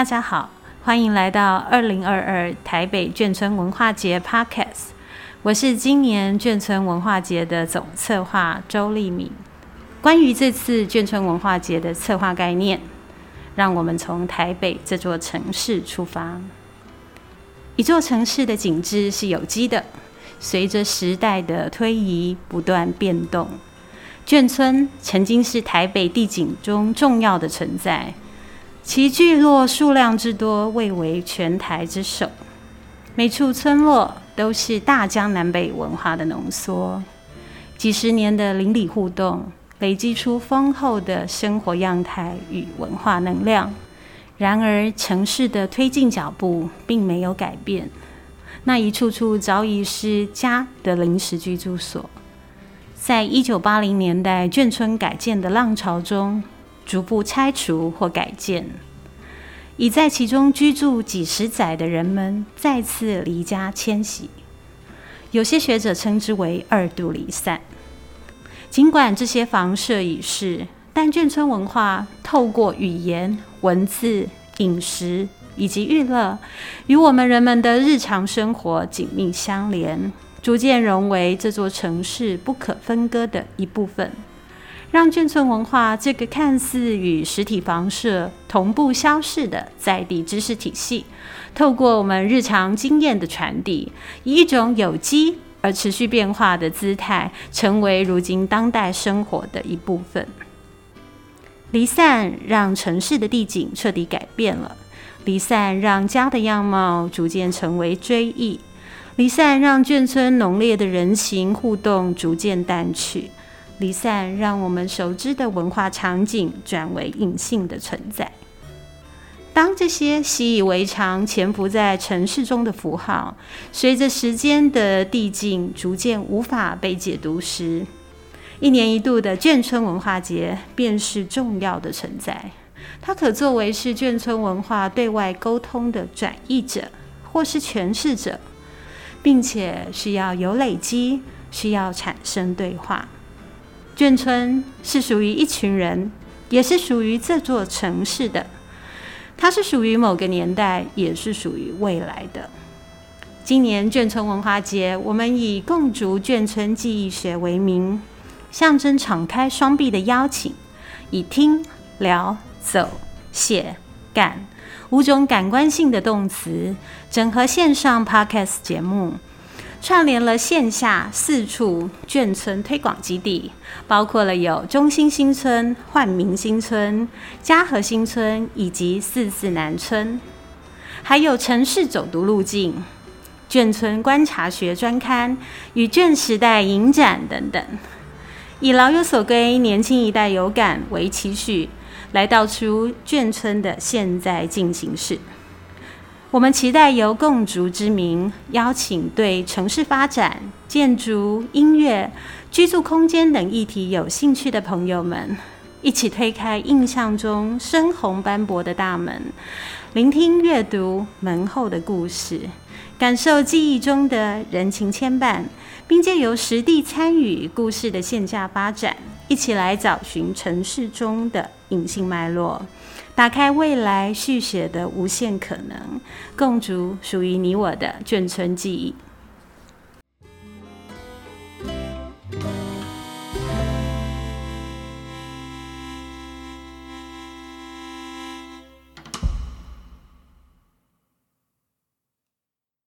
大家好，欢迎来到二零二二台北眷村文化节 Podcast。我是今年眷村文化节的总策划周丽敏。关于这次眷村文化节的策划概念，让我们从台北这座城市出发。一座城市的景致是有机的，随着时代的推移不断变动。眷村曾经是台北地景中重要的存在，其聚落数量之多，蔚为全台之首。每处村落都是大江南北文化的浓缩，几十年的邻里互动，累积出丰厚的生活样态与文化能量。然而，城市的推进脚步并没有改变，那一处处早已是家的临时居住所。在一九八零年代眷村改建的浪潮中，逐步拆除或改建，已在其中居住几十载的人们再次离家迁徙。有些学者称之为“二度离散”。尽管这些房舍已逝，但眷村文化透过语言、文字、饮食以及娱乐，与我们人们的日常生活紧密相连。逐渐融为这座城市不可分割的一部分，让眷村文化这个看似与实体房舍同步消逝的在地知识体系，透过我们日常经验的传递，以一种有机而持续变化的姿态，成为如今当代生活的一部分。离散让城市的地景彻底改变了，离散让家的样貌逐渐成为追忆。离散让眷村浓烈的人情互动逐渐淡去，离散让我们熟知的文化场景转为隐性的存在。当这些习以为常、潜伏在城市中的符号，随着时间的递进，逐渐无法被解读时，一年一度的眷村文化节便是重要的存在。它可作为是眷村文化对外沟通的转译者，或是诠释者。并且需要有累积，需要产生对话。眷村是属于一群人，也是属于这座城市的。它是属于某个年代，也是属于未来的。今年眷村文化节，我们以共筑眷村记忆学为名，象征敞开双臂的邀请，以听、聊、走、写、干。五种感官性的动词，整合线上 Podcast 节目，串联了线下四处眷村推广基地，包括了有中心新村、焕明新村、嘉禾新村以及四四南村，还有城市走读路径、眷村观察学专刊与眷时代影展等等，以老有所归、年轻一代有感为期许。来道出眷村的现在进行式。我们期待由共筑之名，邀请对城市发展、建筑、音乐、居住空间等议题有兴趣的朋友们，一起推开印象中深红斑驳的大门，聆听阅读门后的故事，感受记忆中的人情牵绊，并借由实地参与故事的线下发展，一起来找寻城市中的。隐性脉络，打开未来续写的无限可能，共筑属于你我的眷村记忆。